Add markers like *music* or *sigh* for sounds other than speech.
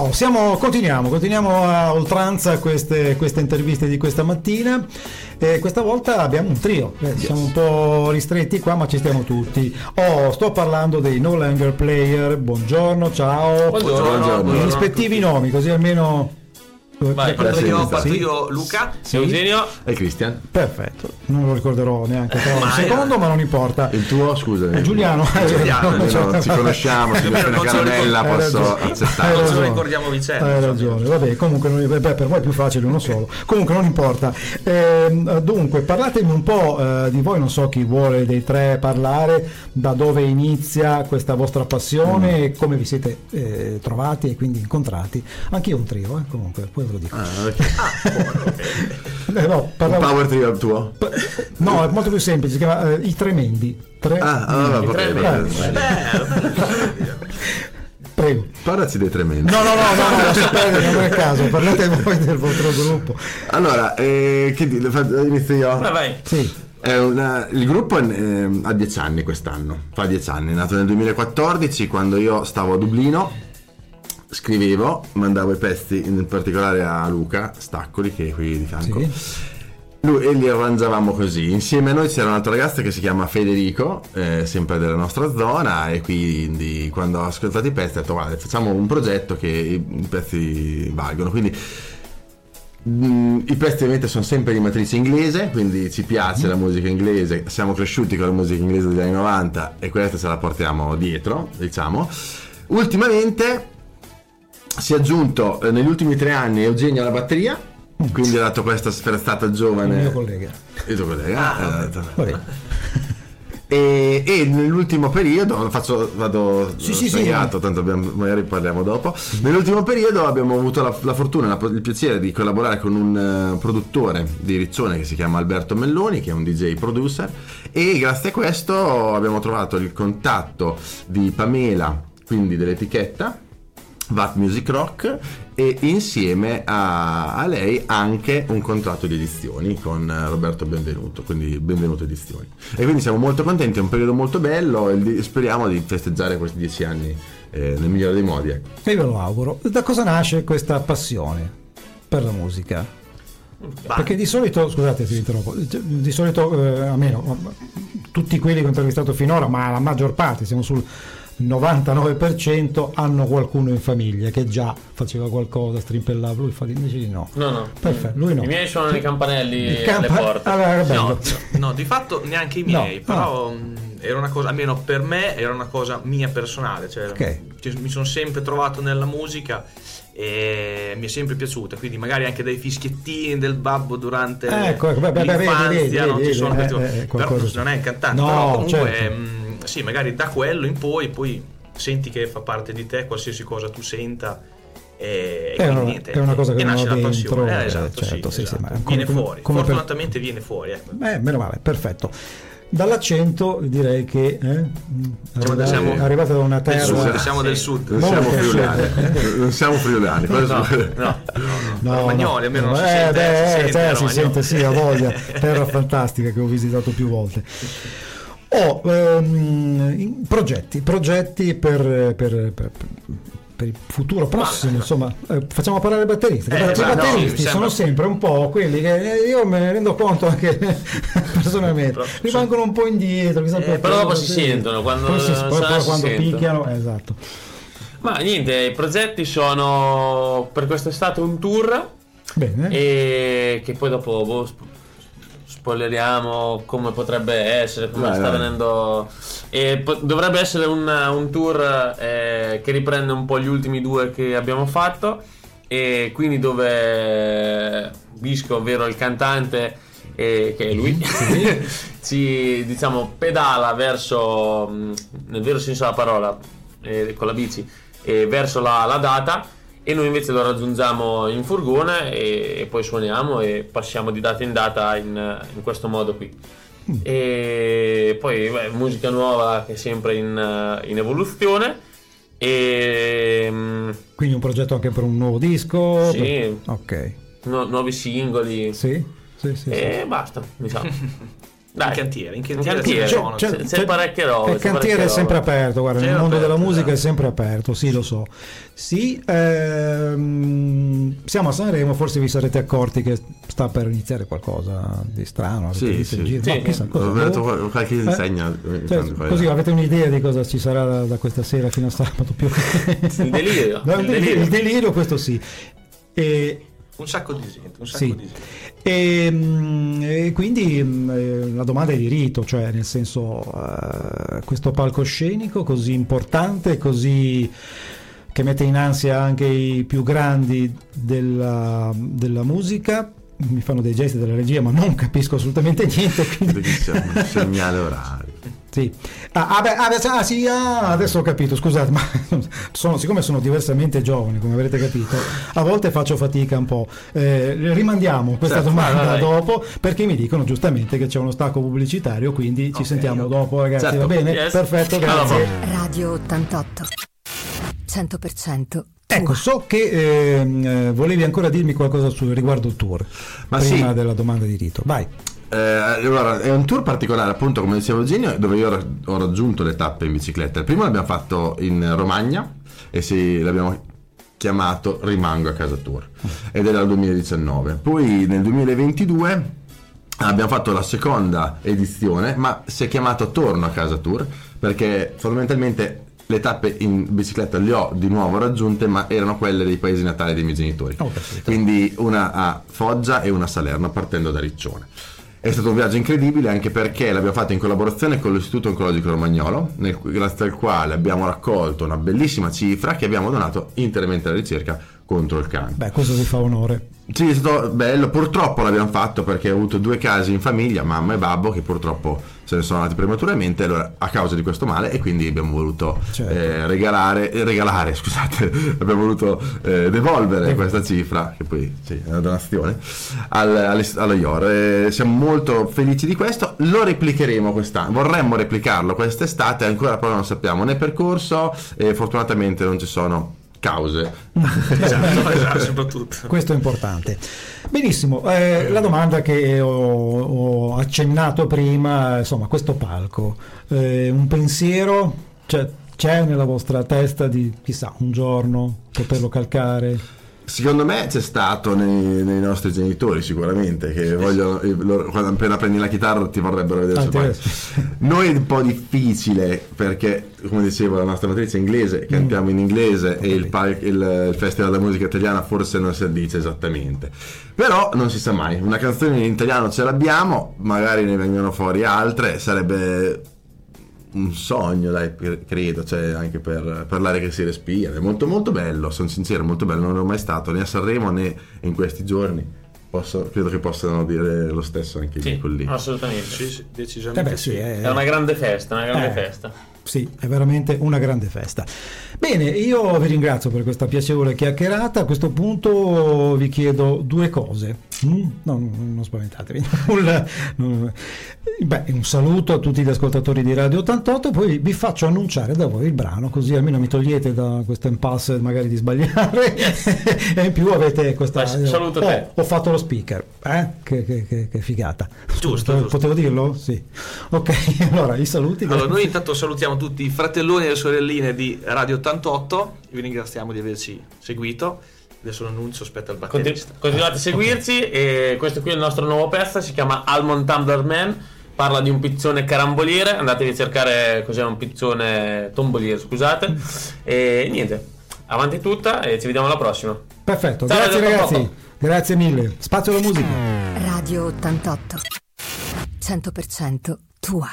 Oh, siamo, continuiamo, continuiamo a oltranza queste, queste interviste di questa mattina. E questa volta abbiamo un trio, eh, Yes. siamo un po' ristretti qua, ma ci stiamo tutti. Oh, sto parlando dei No Longer Player. Buongiorno, ciao. Buongiorno. Buongiorno. I rispettivi nomi, così almeno. Vai, Ecco, parto sì, io, sì. parto Sì. io, Luca. Eugenio, E Cristian? Perfetto, non lo ricorderò neanche tra un secondo, ma non importa. Il tuo, scusa. Eh, Giuliano, Giuliano, *laughs* Almeno ci conosciamo, se mi una caramella posso accettare. Non ce lo ricordiamo vicenda. Hai ragione, vabbè, comunque non- beh, per voi è più facile uno solo. Comunque non importa. Ehm, dunque, parlatemi un po' eh, di voi, non so chi vuole dei tre parlare, da dove inizia questa vostra passione e come vi siete eh, trovati e quindi incontrati. Anche io ho un trio, eh, comunque, poi ve lo dico. Ah, *laughs* ok. Eh, no, Un parlavo- power trio il tuo? no, è molto più semplice, si chiama eh, I Tremendi. Tre... Ah, allora, va Tre bene. mesi. Bello, bello. Prego. Parlaci dei tremendi. No, no, no, no, no, *laughs* lascia perdere, non è caso, parlate voi del vostro gruppo. Allora, eh, che di- fa- inizio io? vai, vai. Sì, È una- il gruppo è, ehm, ha dieci anni quest'anno, fa dieci anni, è nato nel 2014 quando io stavo a Dublino, scrivevo, mandavo i pezzi in particolare a Luca Staccoli che è qui di fianco. sì. Lui, e li arrangiavamo così. Insieme a noi c'era un altro ragazzo che si chiama Federico, eh, sempre della nostra zona, e quindi quando ho ascoltato i pezzi ho detto guarda facciamo un progetto che i, pezzi valgono. Quindi mm, i pezzi ovviamente sono sempre di matrice inglese, quindi ci piace la musica inglese, siamo cresciuti con la musica inglese degli anni 90 e questa ce la portiamo dietro, diciamo. Ultimamente si è aggiunto eh, negli ultimi tre anni Eugenio alla batteria, quindi ha dato questa sferzata il giovane. mio collega. Il tuo collega. eh, Vabbè. e, e nell'ultimo periodo, faccio, vado Sì, sì, sì. segnato, tanto abbiamo- magari parliamo dopo. Nell'ultimo periodo abbiamo avuto la, la fortuna, la- il piacere di collaborare con un eh, produttore di Riccione che si chiama Alberto Melloni, che è un DJ producer, e grazie a questo abbiamo trovato il contatto di Pamela, quindi dell'etichetta. VAT Music Rock e insieme a, a lei anche un contratto di edizioni con eh, Roberto Benvenuto, quindi Benvenuto Edizioni. E quindi siamo molto contenti, è un periodo molto bello e speriamo di festeggiare questi dieci anni eh, nel migliore dei modi. ecco. E ve lo auguro. Da cosa nasce questa passione per la musica? Perché di solito, scusate se vi interrompo, di solito eh, almeno tutti quelli che ho intervistato finora, ma la maggior parte, siamo sul 99%, hanno qualcuno in famiglia che già faceva qualcosa, strimpellava, lui fa di invece di no. No, no. Perfetto, lui no. I miei suonano i campanelli Il alle porte. Allora, bello. No, no, di fatto neanche i No, miei, però mh, era una cosa, almeno per me, era una cosa mia personale. Cioè, Ok. ci- mi sono sempre trovato nella musica e mi è sempre piaciuta. Quindi, magari anche dai fischiettini del babbo durante Ecco, ecco, beh, beh, beh, vedi, l'infanzia, vedi, non vedi, ci sono eh, piaciuti. eh, Però non è cantante, No, però comunque, certo. mh, sì, magari da quello in poi, poi senti che fa parte di te qualsiasi cosa tu senta. E, È una- niente, è una cosa che nasce ha la dentro, passione. eh, Eh, esatto, certo, sì, sì, sì, esatto. ma come- viene come- fuori, come per- fortunatamente viene fuori. Ecco. Eh, meno male, perfetto. Dall'accento direi che eh, arrivate, siamo- arrivate da una Del terra... sud, siamo del sud. Non Molto siamo del friulani, non siamo friulani. No, no, no, no. Romagnoli almeno non si eh, sente, beh, si eh, sente, si sente sì, a voglia, *laughs* terra fantastica che ho visitato più volte. Ho ehm, progetti, progetti per, per- per- per il futuro prossimo, insomma, Eh, facciamo parlare i batteristi. Eh, I batteristi mi sono sempre un po' quelli che eh, io me ne rendo conto anche *laughs* personalmente, rimangono un po' indietro. Eh, perché, però dopo si sentono, quando Poi si- poi- poi quando picchiano, eh, esatto. Ma niente, i progetti sono per quest'estate un tour Bene. e che poi dopo boh, spoileriamo come potrebbe essere, come Vai, sta venendo. E po- dovrebbe essere un, un tour eh, che riprende un po' gli ultimi due che abbiamo fatto. E quindi dove Bisco, ovvero il cantante, eh, che è lui, *laughs* ci diciamo pedala verso, nel vero senso della parola, eh, con la bici, verso la, la data e noi invece lo raggiungiamo in furgone e, e poi suoniamo e passiamo di data in data in, in questo modo qui. E poi beh, musica nuova che è sempre in, in evoluzione e mm, Quindi un progetto anche per un nuovo disco? Sì. Per- Ok. nu- nuovi singoli Sì, sì, sì. sì. e basta, mi sa. *laughs* in cantiere, in In cantiere, cantiere. ne sono. C'è- c'è parecchie robe, Il c'è cantiere è sempre aperto, guarda, nel mondo della musica è esatto. sempre aperto, sì, lo so. Sì, ehm, siamo a Sanremo, forse vi sarete accorti che sta per iniziare qualcosa di strano. avete Sì, visto in sì. giro? Sì, Ma chissà cosa- Ho detto qual- qualche Eh? insegna. Cioè, così avete un'idea di cosa ci sarà da, da questa sera fino a sabato più Il delirio, No, il, il delirio, delirio. il delirio, questo sì. E, Un sacco di gente, un sacco Sì. di gente. E, mm, e quindi mm, eh, la domanda è di rito, cioè nel senso eh, questo palcoscenico così importante, così che mette in ansia anche i più grandi della, della musica. Mi fanno dei gesti della regia, ma non capisco assolutamente niente. Quindi... Perché c'è un segnale orario. Sì. Ah, ah, beh, ah, beh, ah, sì, ah, adesso ho capito, scusate, ma *laughs* sono- siccome sono diversamente giovani, come avrete capito, a volte faccio fatica un po'. Eh, rimandiamo questa Certo, domanda vai, vai. dopo perché mi dicono giustamente che c'è uno stacco pubblicitario, quindi ci Ok, sentiamo ok. dopo ragazzi, Certo. va bene? Yes. Perfetto, grazie. Radio 88. 100% Ecco, so che ehm, eh, volevi ancora dirmi qualcosa su, riguardo il tour, Ma prima sì. della domanda di rito. Vai. Eh, allora, è un tour particolare, appunto, come diceva Eugenio, dove io ho ra- ho raggiunto le tappe in bicicletta. Il primo l'abbiamo fatto in Romagna e sì, l'abbiamo chiamato Rimango a casa tour ed era il 2019. Poi nel 2022 abbiamo fatto la seconda edizione, ma si è chiamato Torno a casa tour perché fondamentalmente le tappe in bicicletta le ho di nuovo raggiunte, ma erano quelle dei paesi natali dei miei genitori. Capito. Quindi una a Foggia e una a Salerno partendo da Riccione. È stato un viaggio incredibile anche perché l'abbiamo fatto in collaborazione con l'Istituto Oncologico Romagnolo, nel- grazie al quale abbiamo raccolto una bellissima cifra che abbiamo donato interamente alla ricerca contro il cancro. Beh, questo ti fa onore. Sì, è stato bello, purtroppo l'abbiamo fatto perché ho avuto due casi in famiglia, mamma e babbo, che purtroppo se ne sono nati prematuramente allora, a causa di questo male e quindi abbiamo voluto Certo. eh, regalare, eh, regalare, scusate, *laughs* abbiamo voluto eh, devolvere questa cifra, che poi sì, è una donazione, al, alle- allo IOR. Eh, siamo molto felici di questo, lo replicheremo quest'anno, vorremmo replicarlo quest'estate, ancora però non sappiamo né percorso fortunatamente non ci sono cause. *laughs* Esatto, esatto, soprattutto. Questo è importante. Benissimo, eh, la domanda che ho, ho accennato prima, insomma, questo palco, eh, un pensiero cioè, c'è nella vostra testa di chissà un giorno poterlo calcare? Secondo me c'è stato nei, nei nostri genitori sicuramente che vogliono, loro, quando appena prendi la chitarra ti vorrebbero vedere Ah, sul palco. *laughs* Noi è un po' difficile perché come dicevo la nostra matrice è inglese, cantiamo in inglese e il, pal- il- il Festival della musica italiana forse non si addice esattamente. Però non si sa mai, una canzone in italiano ce l'abbiamo, magari ne vengono fuori altre, sarebbe un sogno, dai, cre- credo, cioè anche per, per l'aria che si respira. È molto molto bello, sono sincero, molto bello, non ero mai stato né a Sanremo né in questi giorni. Posso- credo che possano dire lo stesso anche i miei Sì, colleghi. assolutamente. Sì, sì, Eh decisamente beh, sì, è, È una grande festa, una grande Eh. festa. sì, è veramente una grande festa. Bene, io vi ringrazio per questa piacevole chiacchierata. A questo punto vi chiedo due cose. Mm? No, non spaventatevi. *laughs* Un, non- beh, un saluto a tutti gli ascoltatori di Radio 88, poi vi faccio annunciare da voi il brano, così almeno mi togliete da questo impasse magari di sbagliare *laughs* e in più avete questa... Beh, saluto Oh, te. ho fatto lo speaker, eh? Che, che- che- che figata. Giusto, Potevo- giusto. Dirlo? Sì. Ok, *laughs* allora i saluti. Allora, noi intanto salutiamo tutti i fratelloni e le sorelline di Radio 88, vi ringraziamo di averci seguito. Adesso l'annuncio aspetta il batterista. continuate a seguirci e questo qui è il nostro nuovo pezzo, si chiama Almond Tumbler Man, parla di un pizzone caramboliere, andatevi a cercare cos'è un pizzone tomboliere, scusate. E niente, avanti tutta e ci vediamo alla prossima. Perfetto, Ciao, grazie ragazzi, 88. grazie mille. Spazio alla musica. Radio 88. 100% tua.